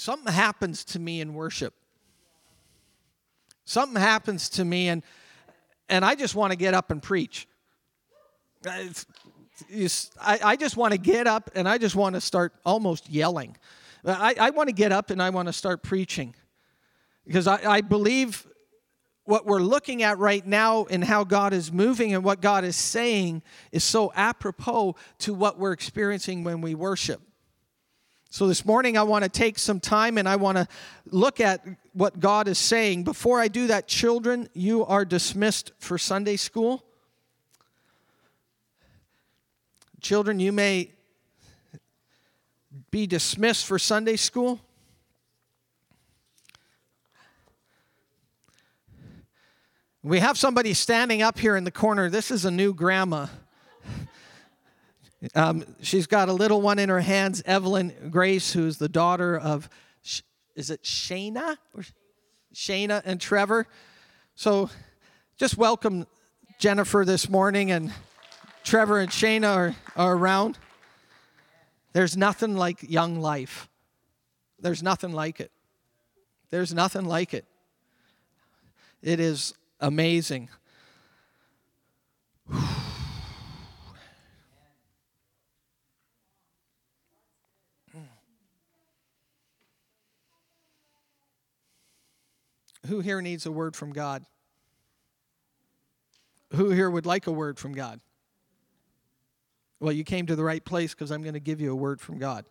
something happens to me in worship. Something happens to me, and, and I just want to get up and preach. I, I just want to get up and I just want to start almost yelling. I, I want to get up and I want to start preaching because I, I believe what we're looking at right now and how God is moving and what God is saying is so apropos to what we're experiencing when we worship. So, this morning, I want to take some time and I want to look at what God is saying. Before I do that, children, you are dismissed for Sunday school. Children, you may be dismissed for Sunday school. We have somebody standing up here in the corner. This is a new grandma. Um, she's got a little one in her hands, Evelyn Grace, who's the daughter of, is it Shayna? Shayna and Trevor. So just welcome Jennifer this morning, and Trevor and Shayna are, are around. There's nothing like young life. There's nothing like it. There's nothing like it. It is amazing. Who here needs a word from God? Who here would like a word from God? Well, you came to the right place because I'm going to give you a word from God.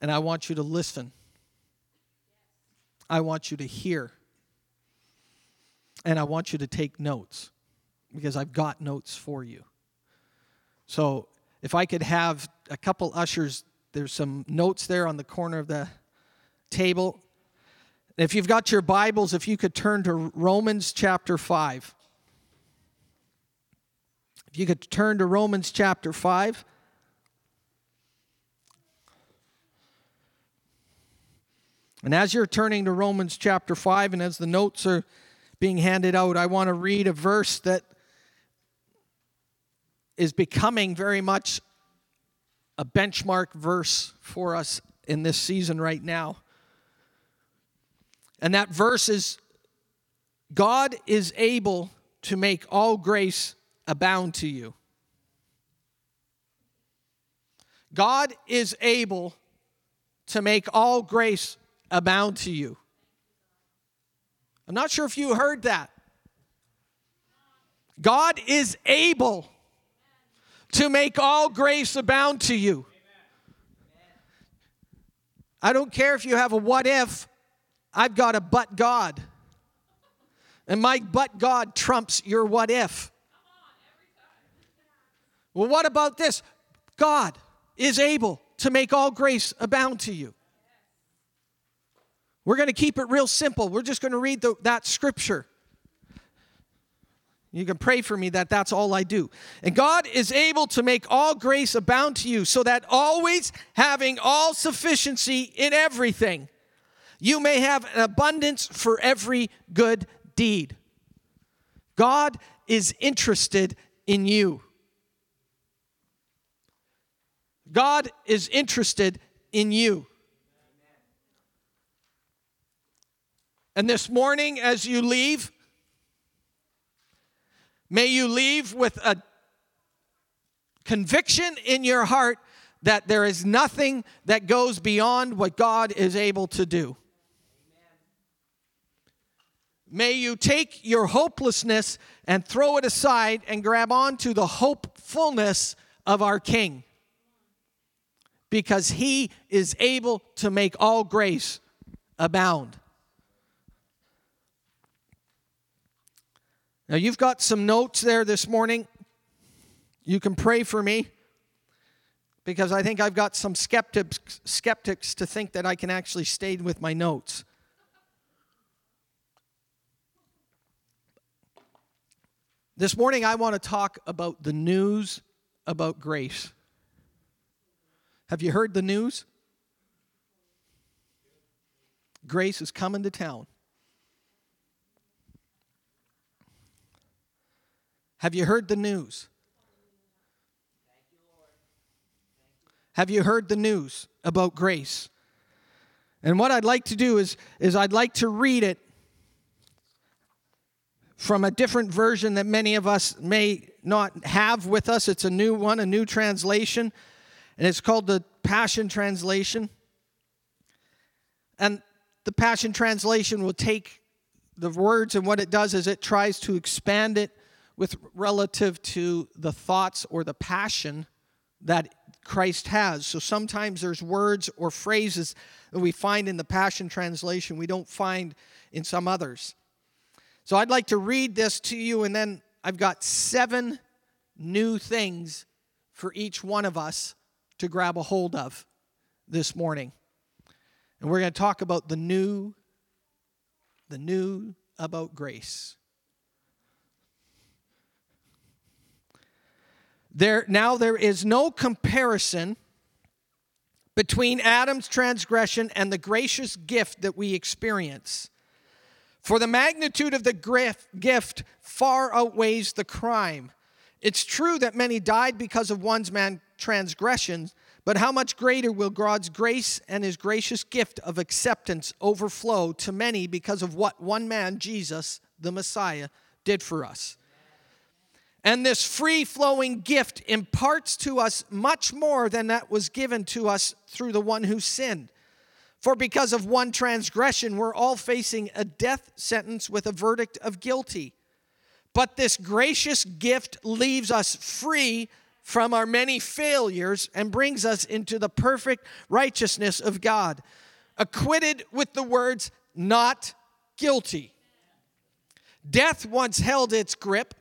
And I want you to listen. I want you to hear. And I want you to take notes because I've got notes for you. So if I could have a couple ushers, there's some notes there on the corner of the table. And if you've got your Bibles, if you could turn to Romans chapter 5. If you could turn to Romans chapter 5. And as you're turning to Romans chapter 5, and as the notes are being handed out, I want to read a verse that is becoming very much a benchmark verse for us in this season right now. And that verse is God is able to make all grace abound to you. God is able to make all grace abound to you. I'm not sure if you heard that. God is able to make all grace abound to you. I don't care if you have a what if, I've got a but God. And my but God trumps your what if. Well, what about this? God is able to make all grace abound to you. We're going to keep it real simple. We're just going to read the, that scripture. You can pray for me that that's all I do. And God is able to make all grace abound to you, so that always having all sufficiency in everything, you may have an abundance for every good deed. God is interested in you. God is interested in you. And this morning, as you leave, may you leave with a conviction in your heart that there is nothing that goes beyond what God is able to do. May you take your hopelessness and throw it aside and grab onto the hopefulness of our King because he is able to make all grace abound. Now, you've got some notes there this morning. You can pray for me because I think I've got some skeptics, skeptics to think that I can actually stay with my notes. This morning, I want to talk about the news about grace. Have you heard the news? Grace is coming to town. Have you heard the news? Have you heard the news about grace? And what I'd like to do is, is I'd like to read it from a different version that many of us may not have with us. It's a new one, a new translation, and it's called the Passion Translation. And the Passion Translation will take the words, and what it does is it tries to expand it with relative to the thoughts or the passion that Christ has. So sometimes there's words or phrases that we find in the Passion Translation we don't find in some others. So I'd like to read this to you, and then I've got seven new things for each one of us to grab a hold of this morning. And we're going to talk about the new, the new about grace. There, now there is no comparison between Adam's transgression and the gracious gift that we experience. For the magnitude of the gift far outweighs the crime. It's true that many died because of one's man transgressions, but how much greater will God's grace and his gracious gift of acceptance overflow to many because of what one man, Jesus, the Messiah, did for us? And this free flowing gift imparts to us much more than that was given to us through the one who sinned. For because of one transgression, we're all facing a death sentence with a verdict of guilty. But this gracious gift leaves us free from our many failures and brings us into the perfect righteousness of God, acquitted with the words, not guilty. Death once held its grip,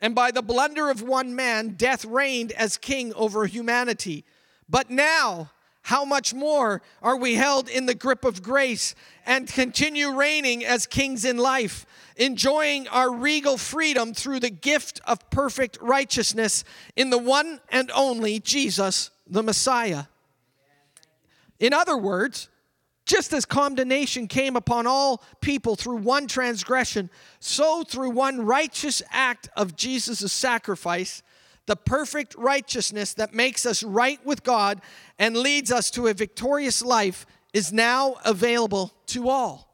and by the blunder of one man, death reigned as king over humanity. But now, how much more are we held in the grip of grace and continue reigning as kings in life, enjoying our regal freedom through the gift of perfect righteousness in the one and only Jesus, the Messiah? In other words, just as condemnation came upon all people through one transgression, so through one righteous act of Jesus' sacrifice, the perfect righteousness that makes us right with God and leads us to a victorious life is now available to all.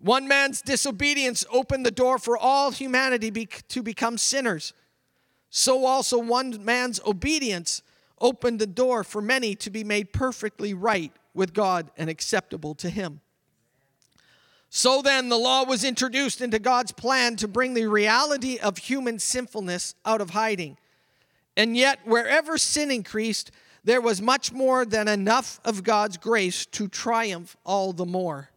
One man's disobedience opened the door for all humanity be- to become sinners. So also one man's obedience opened the door for many to be made perfectly right with God and acceptable to Him. So then, the law was introduced into God's plan to bring the reality of human sinfulness out of hiding. And yet, wherever sin increased, there was much more than enough of God's grace to triumph all the more.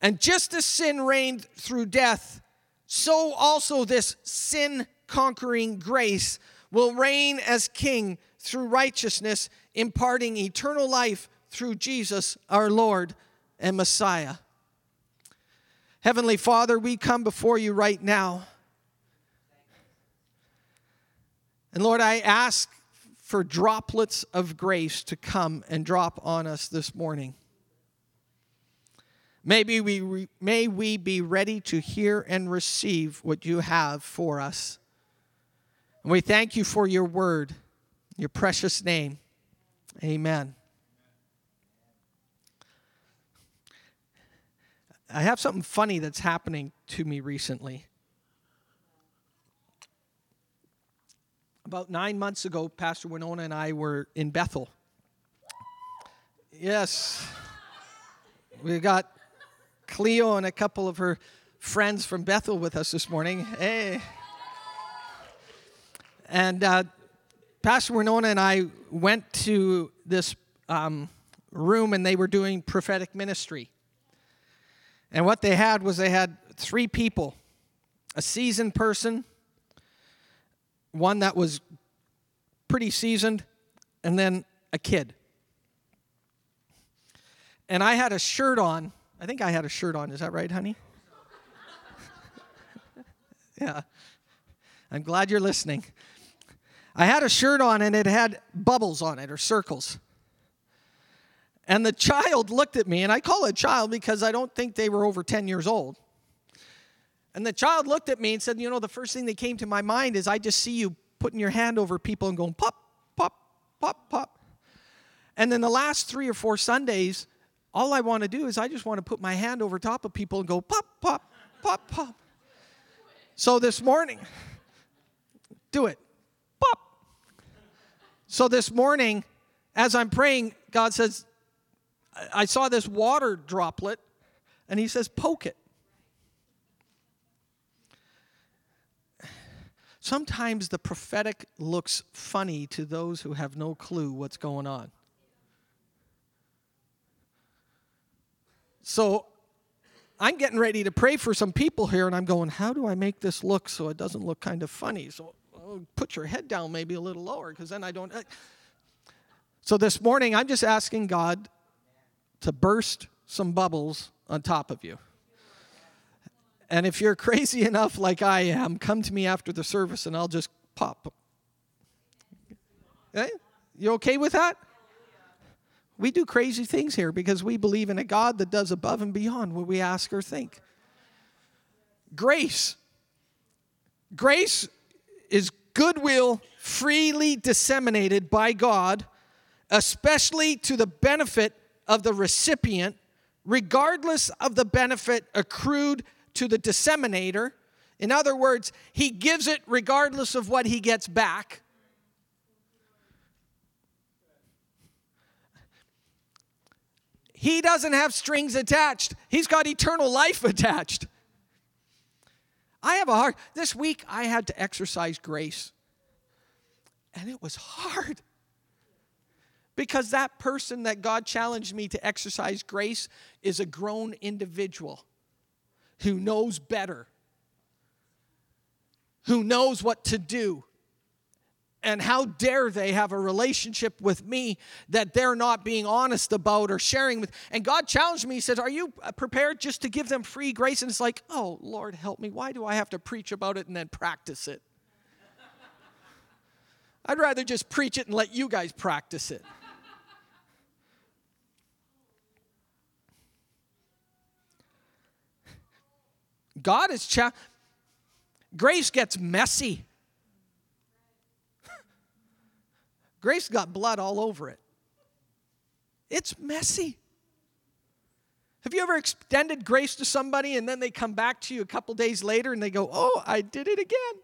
And just as sin reigned through death, so also this sin conquering grace will reign as king through righteousness, imparting eternal life through Jesus, our Lord and Messiah. Heavenly Father, we come before you right now. And Lord, I ask for droplets of grace to come and drop on us this morning. Maybe we re, may we be ready to hear and receive what you have for us. And we thank you for your word, your precious name. Amen. I have something funny that's happening to me recently. About nine months ago, Pastor Winona and I were in Bethel. Yes. We got Cleo and a couple of her friends from Bethel with us this morning. Hey. And uh, Pastor Winona and I went to this um, room and they were doing prophetic ministry. And what they had was they had three people a seasoned person, one that was pretty seasoned, and then a kid. And I had a shirt on. I think I had a shirt on. Is that right, honey? yeah. I'm glad you're listening. I had a shirt on and it had bubbles on it or circles. And the child looked at me, and I call it child because I don't think they were over 10 years old. And the child looked at me and said, You know, the first thing that came to my mind is I just see you putting your hand over people and going, Pop, pop, pop, pop. And then the last three or four Sundays, all I want to do is I just want to put my hand over top of people and go pop, pop, pop, pop. So this morning, do it. Pop. So this morning, as I'm praying, God says, I saw this water droplet, and He says, poke it. Sometimes the prophetic looks funny to those who have no clue what's going on. So I'm getting ready to pray for some people here, and I'm going, how do I make this look so it doesn't look kind of funny? So oh, put your head down maybe a little lower, because then I don't. Uh. So this morning, I'm just asking God to burst some bubbles on top of you. And if you're crazy enough, like I am, come to me after the service and I'll just pop. Okay? You okay with that? We do crazy things here because we believe in a God that does above and beyond what we ask or think. Grace. Grace is goodwill freely disseminated by God, especially to the benefit of the recipient, regardless of the benefit accrued to the disseminator. In other words, he gives it regardless of what he gets back. He doesn't have strings attached, he's got eternal life attached. I have a hard, this week I had to exercise grace, and it was hard. Because that person that God challenged me to exercise grace is a grown individual who knows better, who knows what to do. And how dare they have a relationship with me that they're not being honest about or sharing with? And God challenged me. He said, Are you uh, prepared just to give them free grace? And it's like, Oh, Lord, help me. Why do I have to preach about it and then practice it? I'd rather just preach it and let you guys practice it. God is cha- grace gets messy. grace got blood all over it. It's messy. Have you ever extended grace to somebody and then they come back to you a couple days later and they go, Oh, I did it again?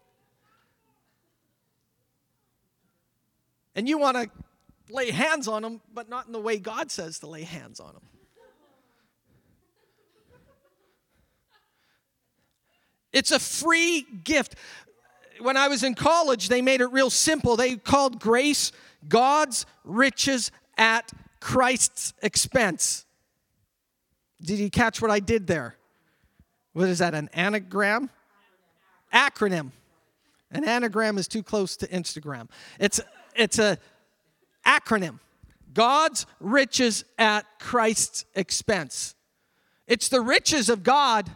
And you want to lay hands on them, but not in the way God says to lay hands on them. It's a free gift. When I was in college, they made it real simple. They called grace God's riches at Christ's expense. Did you catch what I did there? What is that, an anagram? Acronym. An anagram is too close to Instagram. It's, it's a acronym. God's riches at Christ's expense. It's the riches of God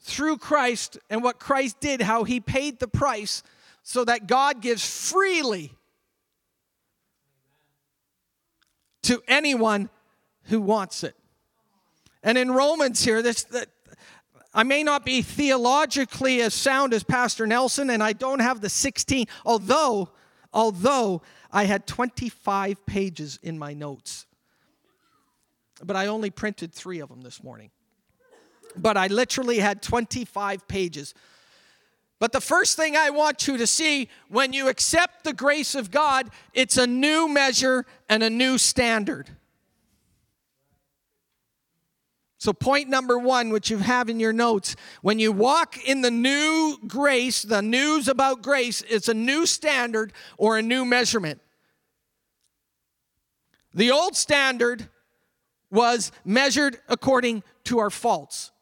through Christ and what Christ did, how he paid the price so that God gives freely to anyone who wants it. And in Romans here, this that I may not be theologically as sound as Pastor Nelson, and I don't have the 16, although, although I had 25 pages in my notes. But I only printed three of them this morning but I literally had 25 pages. But the first thing I want you to see when you accept the grace of God, it's a new measure and a new standard. So, point number one, which you have in your notes, when you walk in the new grace, the news about grace, it's a new standard or a new measurement. The old standard was measured according to our faults.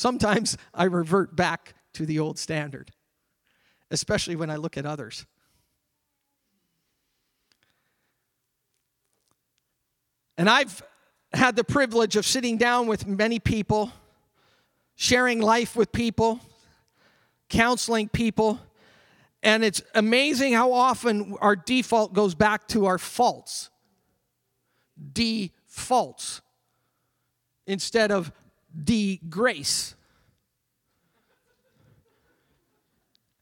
Sometimes I revert back to the old standard, especially when I look at others. And I've had the privilege of sitting down with many people, sharing life with people, counseling people, and it's amazing how often our default goes back to our faults. Defaults instead of de grace.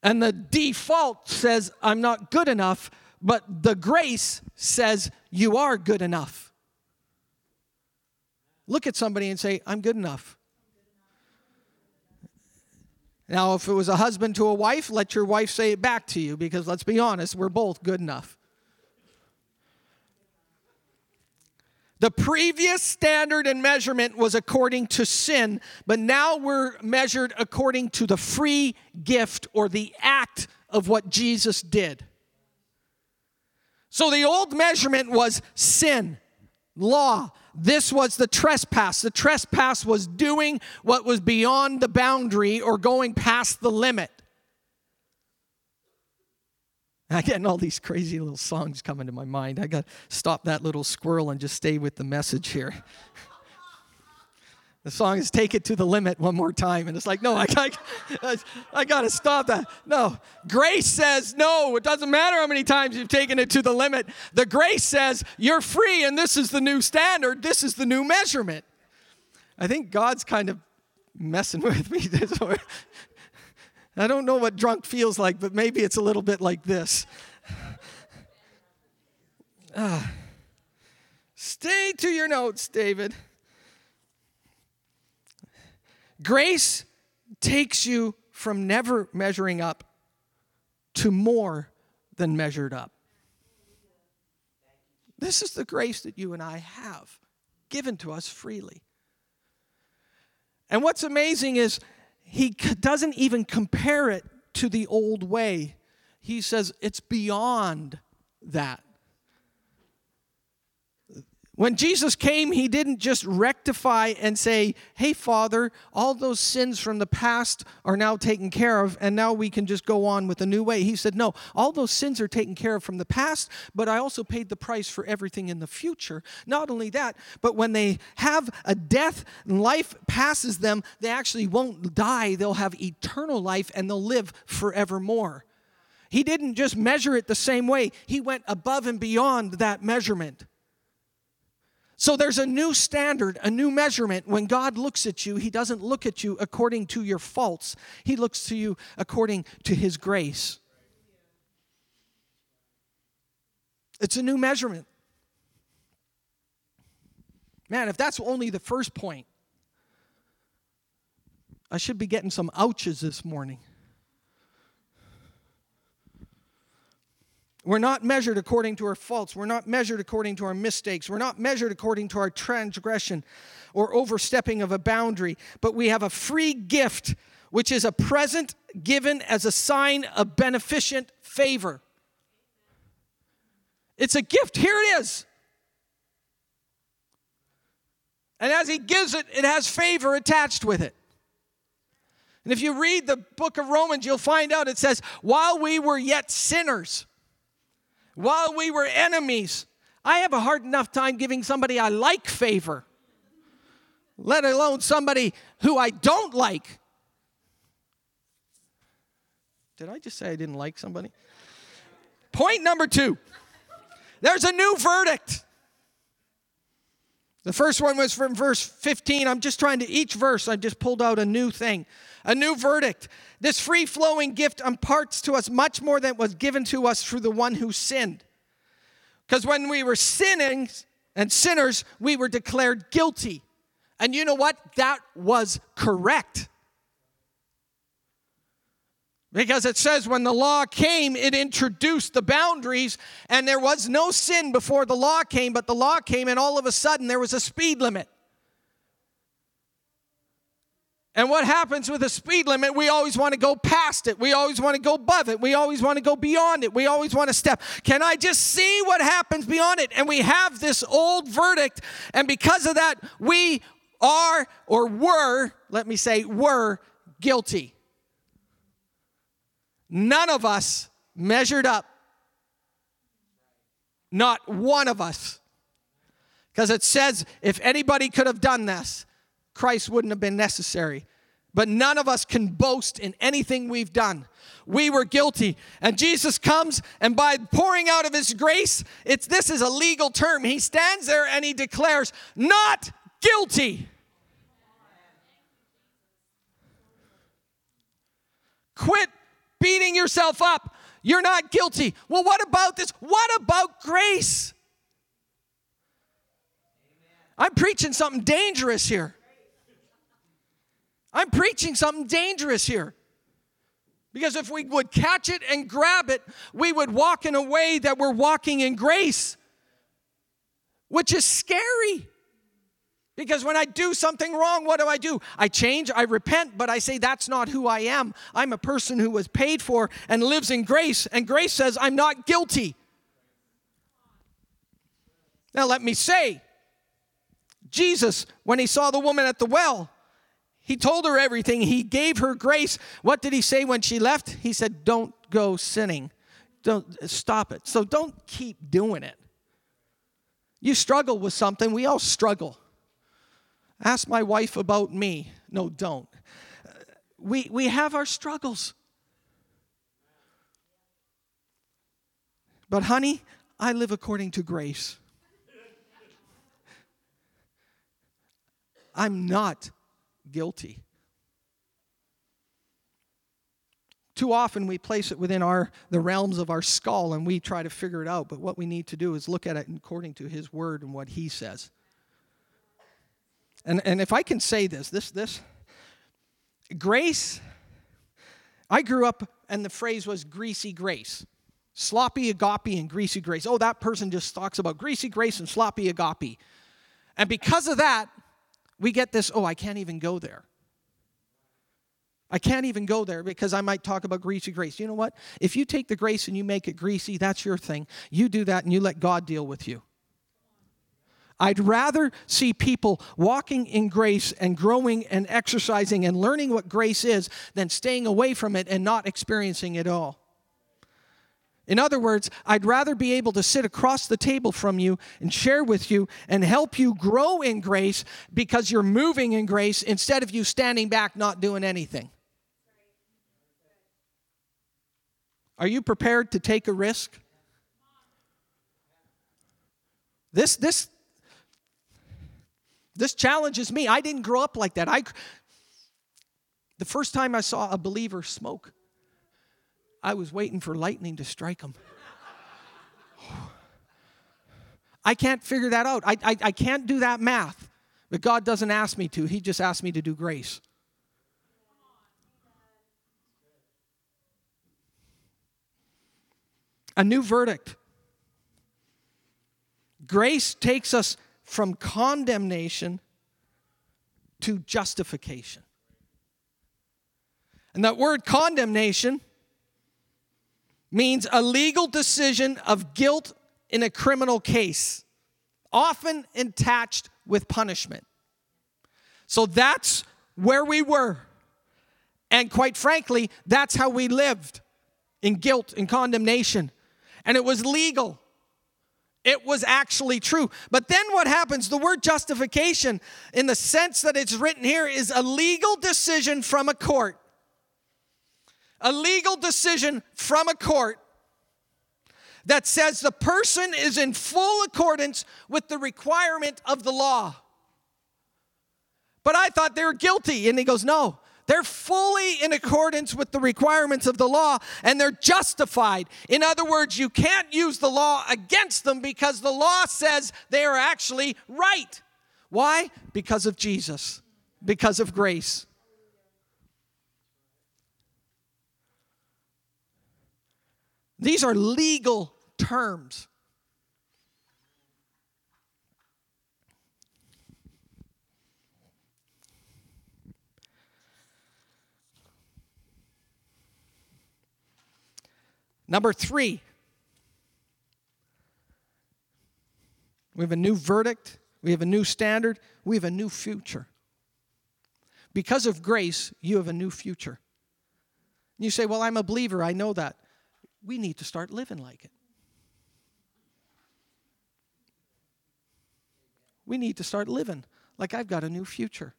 And the default says, I'm not good enough, but the grace says, You are good enough. Look at somebody and say, I'm good enough. Now, if it was a husband to a wife, let your wife say it back to you because let's be honest, we're both good enough. The previous standard and measurement was according to sin, but now we're measured according to the free gift or the act of what Jesus did. So the old measurement was sin, law. This was the trespass. The trespass was doing what was beyond the boundary or going past the limit. I'm getting all these crazy little songs coming to my mind. I got to stop that little squirrel and just stay with the message here. the song is Take It to the Limit one more time. And it's like, no, I, I, I got to stop that. No. Grace says, no, it doesn't matter how many times you've taken it to the limit. The grace says, you're free and this is the new standard, this is the new measurement. I think God's kind of messing with me. I don't know what drunk feels like, but maybe it's a little bit like this. Uh, stay to your notes, David. Grace takes you from never measuring up to more than measured up. This is the grace that you and I have given to us freely. And what's amazing is he doesn't even compare it to the old way. He says it's beyond that. When Jesus came, he didn't just rectify and say, Hey, Father, all those sins from the past are now taken care of, and now we can just go on with a new way. He said, No, all those sins are taken care of from the past, but I also paid the price for everything in the future. Not only that, but when they have a death and life passes them, they actually won't die. They'll have eternal life and they'll live forevermore. He didn't just measure it the same way, he went above and beyond that measurement. So there's a new standard, a new measurement. When God looks at you, He doesn't look at you according to your faults, He looks to you according to His grace. It's a new measurement. Man, if that's only the first point, I should be getting some ouches this morning. We're not measured according to our faults. We're not measured according to our mistakes. We're not measured according to our transgression or overstepping of a boundary. But we have a free gift, which is a present given as a sign of beneficent favor. It's a gift. Here it is. And as he gives it, it has favor attached with it. And if you read the book of Romans, you'll find out it says, while we were yet sinners, while we were enemies. I have a hard enough time giving somebody I like favor, let alone somebody who I don't like. Did I just say I didn't like somebody? Point number two there's a new verdict. The first one was from verse 15. I'm just trying to, each verse, I just pulled out a new thing, a new verdict. This free flowing gift imparts to us much more than was given to us through the one who sinned. Because when we were sinning and sinners, we were declared guilty. And you know what? That was correct. Because it says when the law came, it introduced the boundaries, and there was no sin before the law came, but the law came, and all of a sudden there was a speed limit. And what happens with a speed limit? We always want to go past it. We always want to go above it. We always want to go beyond it. We always want to step. Can I just see what happens beyond it? And we have this old verdict. And because of that, we are or were, let me say, were guilty. None of us measured up. Not one of us. Because it says if anybody could have done this, Christ wouldn't have been necessary. But none of us can boast in anything we've done. We were guilty. And Jesus comes and by pouring out of his grace, it's this is a legal term. He stands there and he declares, "Not guilty." Quit beating yourself up. You're not guilty. Well, what about this? What about grace? I'm preaching something dangerous here. I'm preaching something dangerous here. Because if we would catch it and grab it, we would walk in a way that we're walking in grace, which is scary. Because when I do something wrong, what do I do? I change, I repent, but I say that's not who I am. I'm a person who was paid for and lives in grace, and grace says I'm not guilty. Now, let me say, Jesus, when he saw the woman at the well, he told her everything. He gave her grace. What did he say when she left? He said, Don't go sinning. Don't stop it. So don't keep doing it. You struggle with something, we all struggle. Ask my wife about me. No, don't. We, we have our struggles. But, honey, I live according to grace. I'm not guilty. Too often we place it within our the realms of our skull and we try to figure it out, but what we need to do is look at it according to his word and what he says. And, and if I can say this, this, this, grace, I grew up and the phrase was greasy grace. Sloppy agape and greasy grace. Oh, that person just talks about greasy grace and sloppy agape. And because of that, we get this, oh, I can't even go there. I can't even go there because I might talk about greasy grace. You know what? If you take the grace and you make it greasy, that's your thing. You do that and you let God deal with you. I'd rather see people walking in grace and growing and exercising and learning what grace is than staying away from it and not experiencing it all. In other words, I'd rather be able to sit across the table from you and share with you and help you grow in grace because you're moving in grace instead of you standing back not doing anything. Are you prepared to take a risk? This, this, this challenges me. I didn't grow up like that. I, the first time I saw a believer smoke, I was waiting for lightning to strike him. I can't figure that out. I, I, I can't do that math. But God doesn't ask me to, He just asked me to do grace. A new verdict. Grace takes us from condemnation to justification. And that word condemnation means a legal decision of guilt in a criminal case, often attached with punishment. So that's where we were. And quite frankly, that's how we lived in guilt and condemnation. And it was legal. It was actually true. But then what happens? The word justification, in the sense that it's written here, is a legal decision from a court. A legal decision from a court that says the person is in full accordance with the requirement of the law. But I thought they were guilty. And he goes, No, they're fully in accordance with the requirements of the law and they're justified. In other words, you can't use the law against them because the law says they are actually right. Why? Because of Jesus, because of grace. These are legal terms. Number three, we have a new verdict, we have a new standard, we have a new future. Because of grace, you have a new future. You say, Well, I'm a believer, I know that. We need to start living like it. We need to start living like I've got a new future.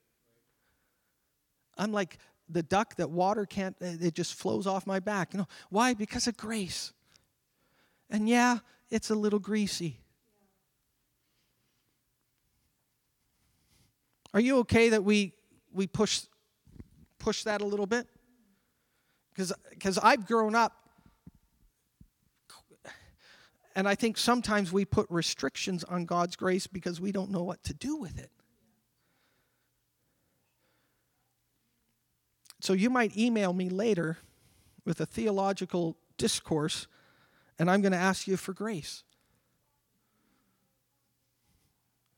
I'm like the duck that water can't, uh, it just flows off my back. You know, why? Because of grace. And yeah, it's a little greasy. Are you okay that we we push push that a little bit? Because because I've grown up, and I think sometimes we put restrictions on God's grace because we don't know what to do with it. So you might email me later with a theological discourse, and I'm going to ask you for grace.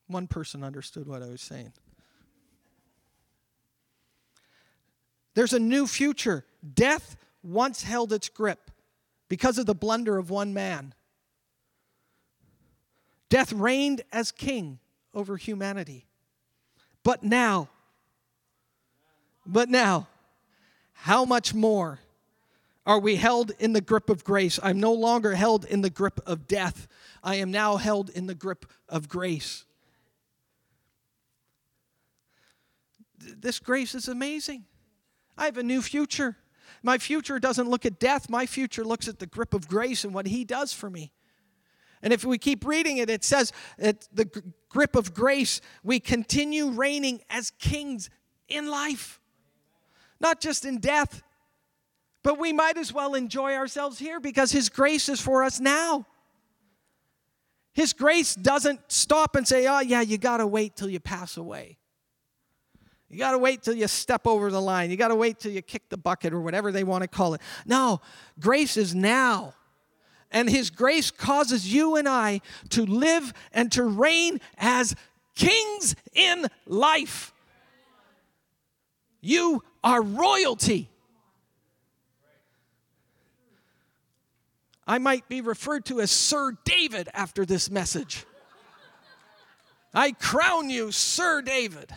One person understood what I was saying. There's a new future. Death once held its grip because of the blunder of one man. Death reigned as king over humanity. But now, but now, how much more are we held in the grip of grace? I'm no longer held in the grip of death. I am now held in the grip of grace. This grace is amazing. I have a new future. My future doesn't look at death, my future looks at the grip of grace and what He does for me. And if we keep reading it, it says at the grip of grace, we continue reigning as kings in life, not just in death. But we might as well enjoy ourselves here because His grace is for us now. His grace doesn't stop and say, oh, yeah, you got to wait till you pass away. You got to wait till you step over the line. You got to wait till you kick the bucket or whatever they want to call it. No, grace is now. And His grace causes you and I to live and to reign as kings in life. You are royalty. I might be referred to as Sir David after this message. I crown you, Sir David.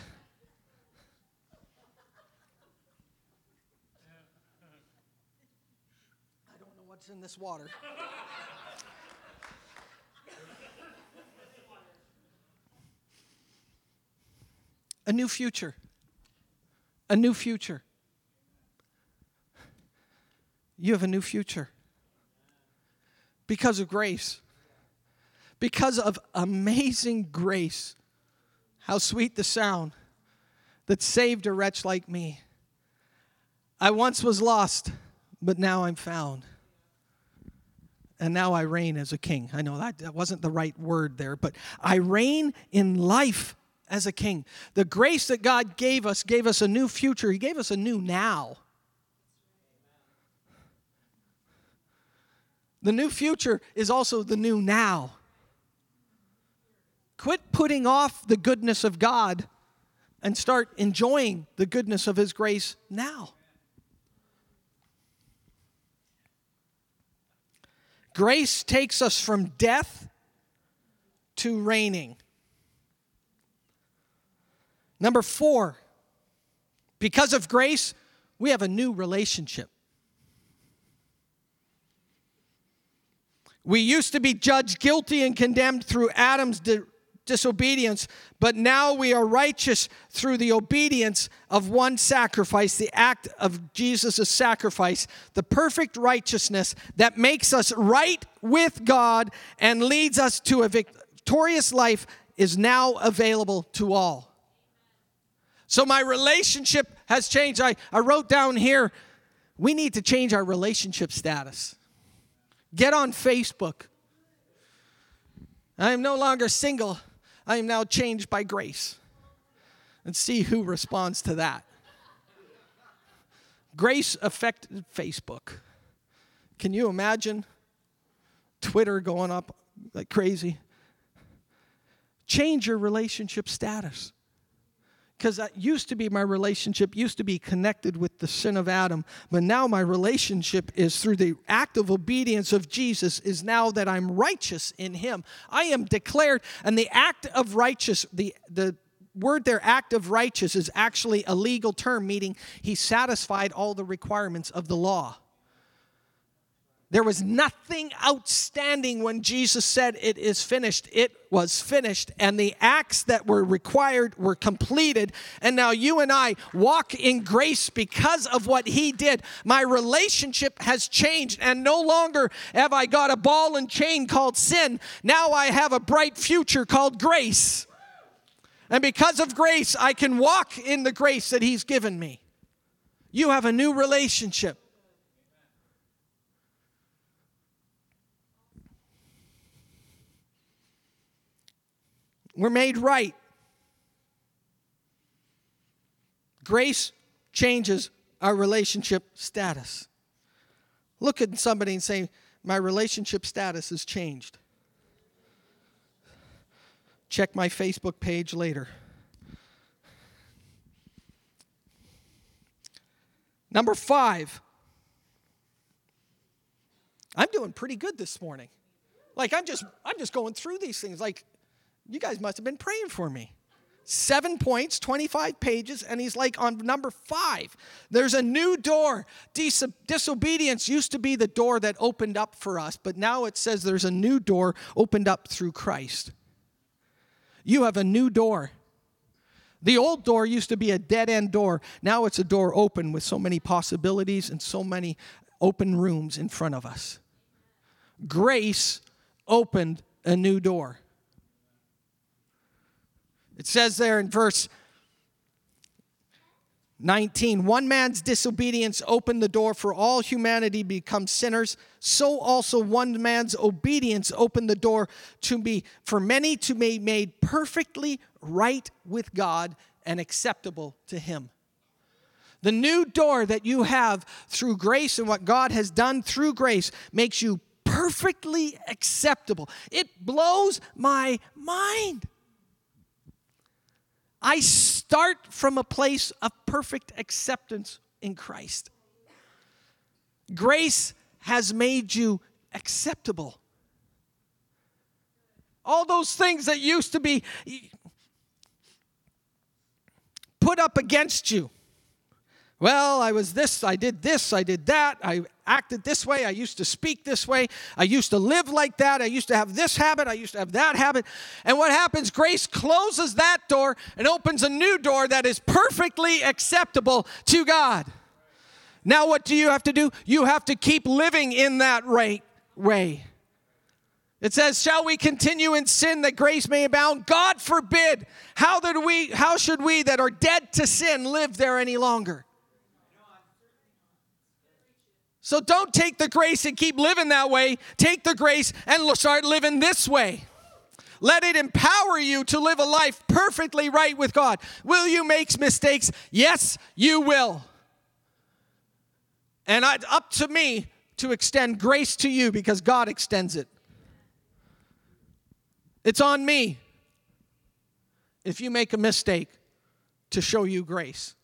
I don't know what's in this water. A new future. A new future. You have a new future because of grace, because of amazing grace. How sweet the sound that saved a wretch like me. I once was lost, but now I'm found and now I reign as a king. I know that, that wasn't the right word there, but I reign in life as a king. The grace that God gave us gave us a new future, He gave us a new now. The new future is also the new now. Quit putting off the goodness of God and start enjoying the goodness of His grace now. Grace takes us from death to reigning. Number four, because of grace, we have a new relationship. We used to be judged guilty and condemned through Adam's disobedience, but now we are righteous through the obedience of one sacrifice, the act of Jesus' sacrifice, the perfect righteousness that makes us right with God and leads us to a victorious life is now available to all. So my relationship has changed. I, I wrote down here, we need to change our relationship status. Get on Facebook. I am no longer single. I am now changed by grace. And see who responds to that. Grace affected Facebook. Can you imagine Twitter going up like crazy? Change your relationship status because that used to be my relationship used to be connected with the sin of adam but now my relationship is through the act of obedience of jesus is now that i'm righteous in him. I am declared and the act of righteous the the word there act of righteous is actually a legal term meaning he satisfied all the requirements of the law there was nothing outstanding when Jesus said, It is finished. It was finished. And the acts that were required were completed. And now you and I walk in grace because of what He did. My relationship has changed. And no longer have I got a ball and chain called sin. Now I have a bright future called grace. And because of grace, I can walk in the grace that He's given me. You have a new relationship. We're made right. Grace changes our relationship status. Look at somebody and say, My relationship status has changed. Check my Facebook page later. Number five, I'm doing pretty good this morning. Like I'm just I'm just going through these things. Like you guys must have been praying for me. Seven points, 25 pages, and he's like on number five. There's a new door. Dis- disobedience used to be the door that opened up for us, but now it says there's a new door opened up through Christ. You have a new door. The old door used to be a dead end door. Now it's a door open with so many possibilities and so many open rooms in front of us. Grace opened a new door. It says there in verse 19 one man's disobedience opened the door for all humanity to become sinners. So also one man's obedience opened the door to be for many to be made perfectly right with god and acceptable to him. The new door that you have through grace and what god has done through grace makes you perfectly acceptable. It blows my mind I start from a place of perfect acceptance in Christ. Grace has made you acceptable. All those things that used to be put up against you well, I was this, I did this, I did that, I acted this way, I used to speak this way, I used to live like that, I used to have this habit, I used to have that habit. And what happens? Grace closes that door and opens a new door that is perfectly acceptable to God. Now, what do you have to do? You have to keep living in that right way. It says, "Shall we continue in sin that grace may abound? God forbid. How did we how should we that are dead to sin live there any longer?" So don't take the grace and keep living that way. Take the grace and start living this way. Let it empower you to live a life perfectly right with God. Will you make mistakes? Yes, you will. And it's up to me to extend grace to you because God extends it. It's on me if you make a mistake to show you grace.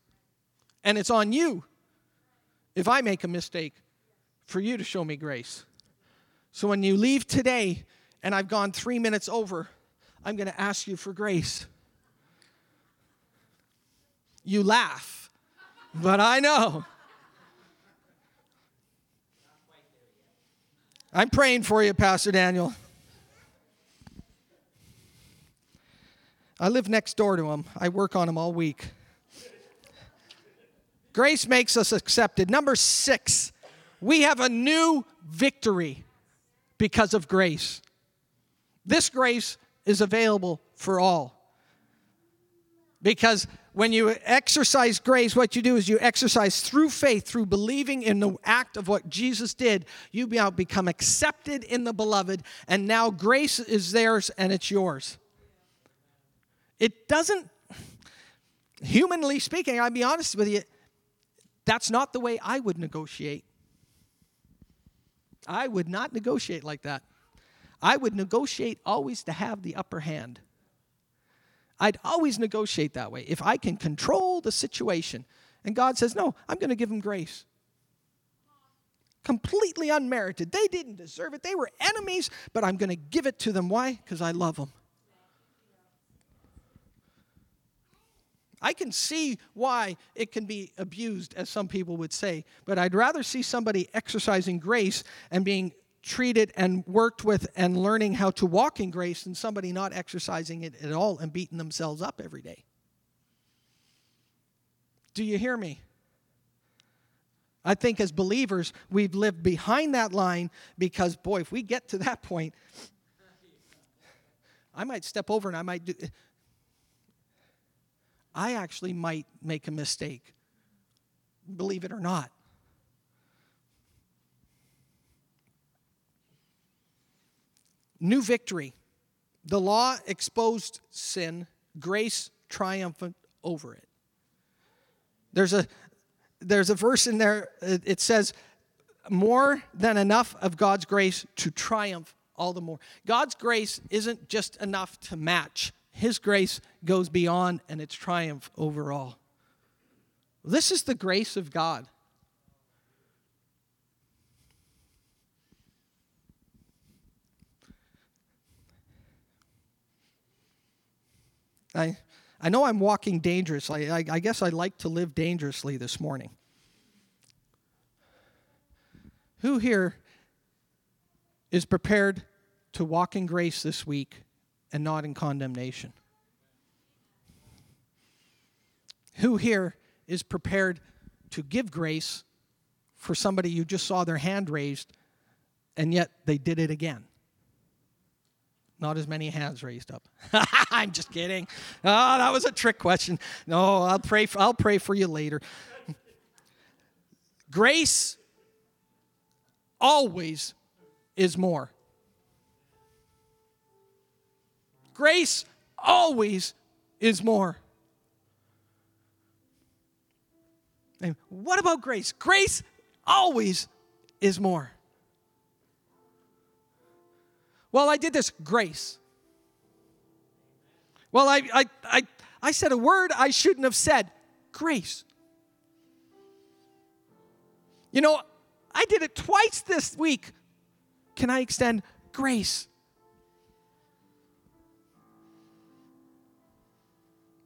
And it's on you if I make a mistake for you to show me grace. So when you leave today and I've gone three minutes over, I'm going to ask you for grace. You laugh, but I know. I'm praying for you, Pastor Daniel. I live next door to him. I work on him all week. Grace makes us accepted. Number six, we have a new victory because of grace. This grace is available for all. Because when you exercise grace, what you do is you exercise through faith, through believing in the act of what Jesus did, you now become accepted in the beloved, and now grace is theirs and it's yours. It doesn't, humanly speaking, I'll be honest with you, that's not the way I would negotiate. I would not negotiate like that. I would negotiate always to have the upper hand. I'd always negotiate that way. If I can control the situation, and God says, No, I'm going to give them grace. Completely unmerited. They didn't deserve it. They were enemies, but I'm going to give it to them. Why? Because I love them. I can see why it can be abused, as some people would say, but I'd rather see somebody exercising grace and being treated and worked with and learning how to walk in grace than somebody not exercising it at all and beating themselves up every day. Do you hear me? I think as believers, we've lived behind that line because, boy, if we get to that point, I might step over and I might do. I actually might make a mistake, believe it or not. New victory The law exposed sin, grace triumphant over it. There's a there's a verse in there it says more than enough of God's grace to triumph all the more. God's grace isn't just enough to match. His grace goes beyond and it's triumph over all. This is the grace of God. I, I know I'm walking dangerously. I, I guess I like to live dangerously this morning. Who here is prepared to walk in grace this week and not in condemnation? Who here is prepared to give grace for somebody you just saw their hand raised and yet they did it again? Not as many hands raised up. I'm just kidding. Oh, that was a trick question. No, I'll pray for, I'll pray for you later. Grace always is more. Grace always is more. And what about grace? Grace always is more. Well, I did this grace. Well, I, I, I, I said a word I shouldn't have said grace. You know, I did it twice this week. Can I extend grace?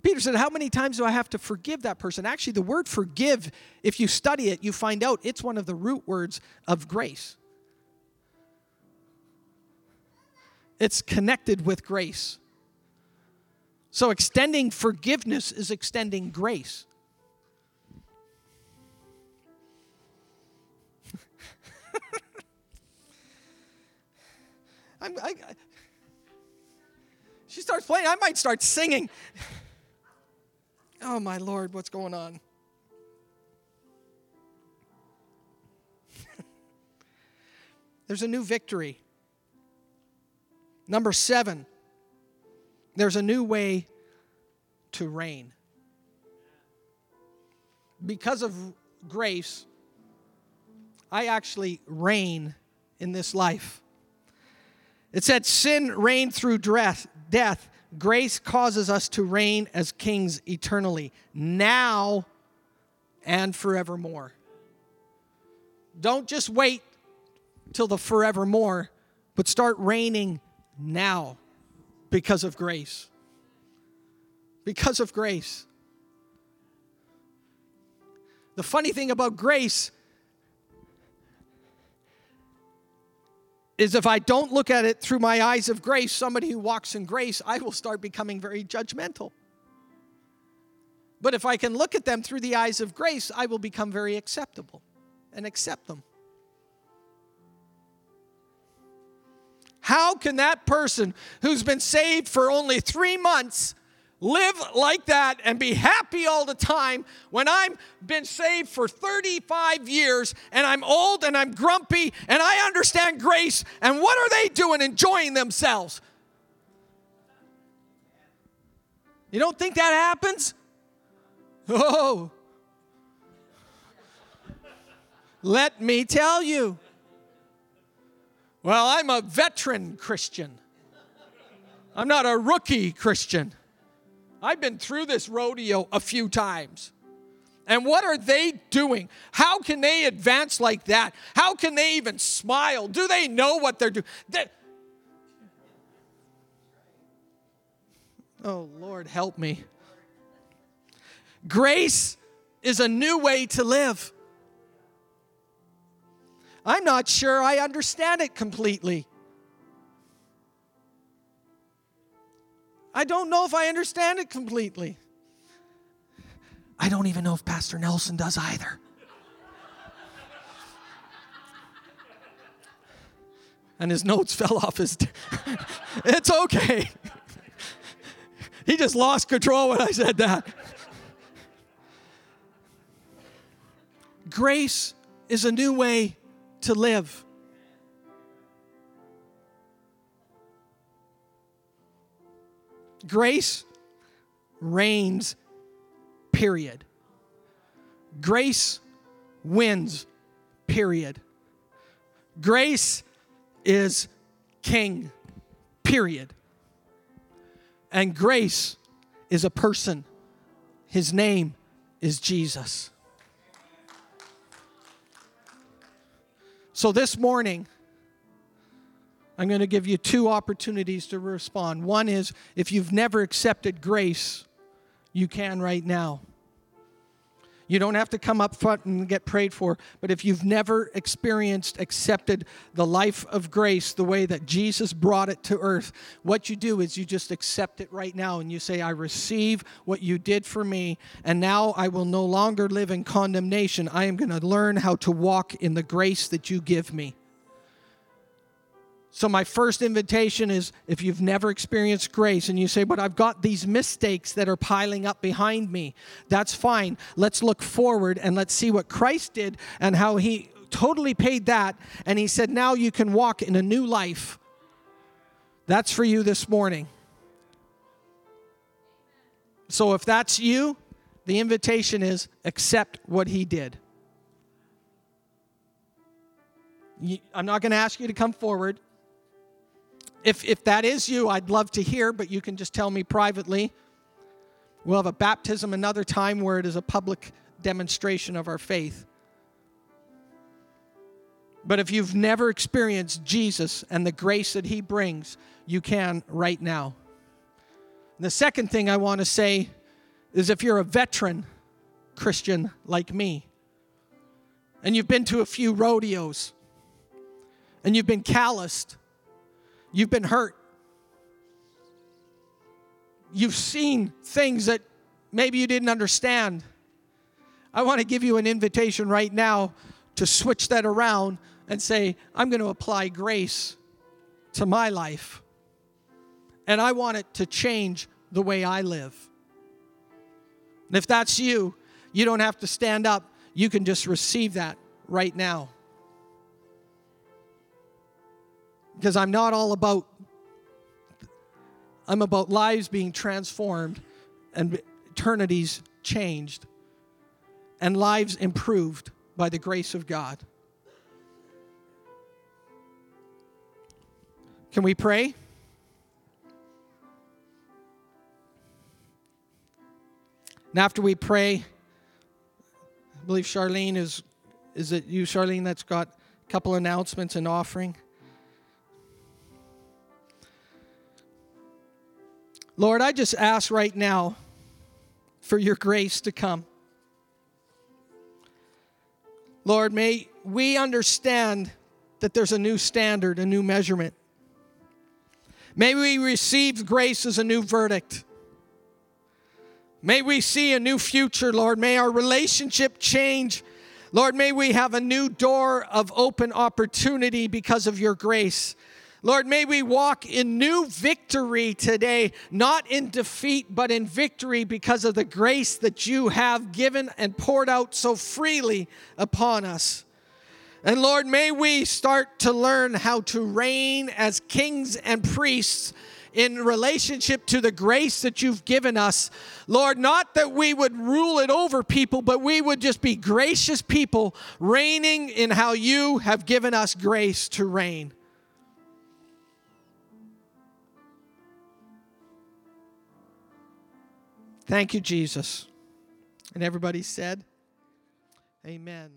Peter said, How many times do I have to forgive that person? Actually, the word forgive, if you study it, you find out it's one of the root words of grace. it's connected with grace. So, extending forgiveness is extending grace. I, she starts playing, I might start singing. Oh, my Lord, what's going on? There's a new victory. Number seven, there's a new way to reign. Because of grace, I actually reign in this life. It said, Sin reigned through death. Grace causes us to reign as kings eternally, now and forevermore. Don't just wait till the forevermore, but start reigning now because of grace. Because of grace. The funny thing about grace is if I don't look at it through my eyes of grace, somebody who walks in grace, I will start becoming very judgmental. But if I can look at them through the eyes of grace, I will become very acceptable and accept them. How can that person who's been saved for only three months live like that and be happy all the time when I've been saved for 35 years and I'm old and I'm grumpy and I understand grace and what are they doing enjoying themselves? You don't think that happens? Oh. Let me tell you. Well, I'm a veteran Christian. I'm not a rookie Christian. I've been through this rodeo a few times. And what are they doing? How can they advance like that? How can they even smile? Do they know what they're doing? They... oh, Lord, help me. Grace is a new way to live. I'm not sure I understand it completely. I don't know if I understand it completely. I don't even know if Pastor Nelson does either. and his notes fell off his. T- it's okay. he just lost control when I said that. Grace is a new way to live. Grace reigns, period. Grace wins, period. Grace is king, period. And grace is a person. His name is Jesus. So this morning, I'm going to give you two opportunities to respond. One is if you've never accepted grace, you can right now. You don't have to come up front and get prayed for, but if you've never experienced, accepted the life of grace the way that Jesus brought it to earth, what you do is you just accept it right now and you say, I receive what you did for me, and now I will no longer live in condemnation. I am going to learn how to walk in the grace that you give me. So, my first invitation is if you've never experienced grace and you say, But I've got these mistakes that are piling up behind me, that's fine. Let's look forward and let's see what Christ did and how he totally paid that. And he said, Now you can walk in a new life. That's for you this morning. So, if that's you, the invitation is accept what he did. I'm not going to ask you to come forward if, if that is you, I'd love to hear, but you can just tell me privately. We'll have a baptism another time where it is a public demonstration of our faith. But if you've never experienced Jesus and the grace that he brings, you can right now. And the second thing I want to say is if you're a veteran Christian like me, and you've been to a few rodeos, and you've been calloused, You've been hurt. You've seen things that maybe you didn't understand. I want to give you an invitation right now to switch that around and say, I'm going to apply grace to my life. And I want it to change the way I live. And if that's you, you don't have to stand up. You can just receive that right now. Because I'm not all about, I'm about lives being transformed and eternities changed and lives improved by the grace of God. Can we pray? And after we pray, I believe Charlene is, is it you, Charlene, that's got a couple announcements and offering? Lord, I just ask right now for your grace to come. Lord, may we understand that there's a new standard, a new measurement. May we receive grace as a new verdict. May we see a new future, Lord. May our relationship change. Lord, may we have a new door of open opportunity because of your grace. Lord, may we walk in new victory today, not in defeat, but in victory because of the grace that you have given and poured out so freely upon us. And Lord, may we start to learn how to reign as kings and priests in relationship to the grace that you've given us. Lord, not that we would rule it over people, but we would just be gracious people, reigning in how you have given us grace to reign. Thank you, Jesus. And everybody said, Amen.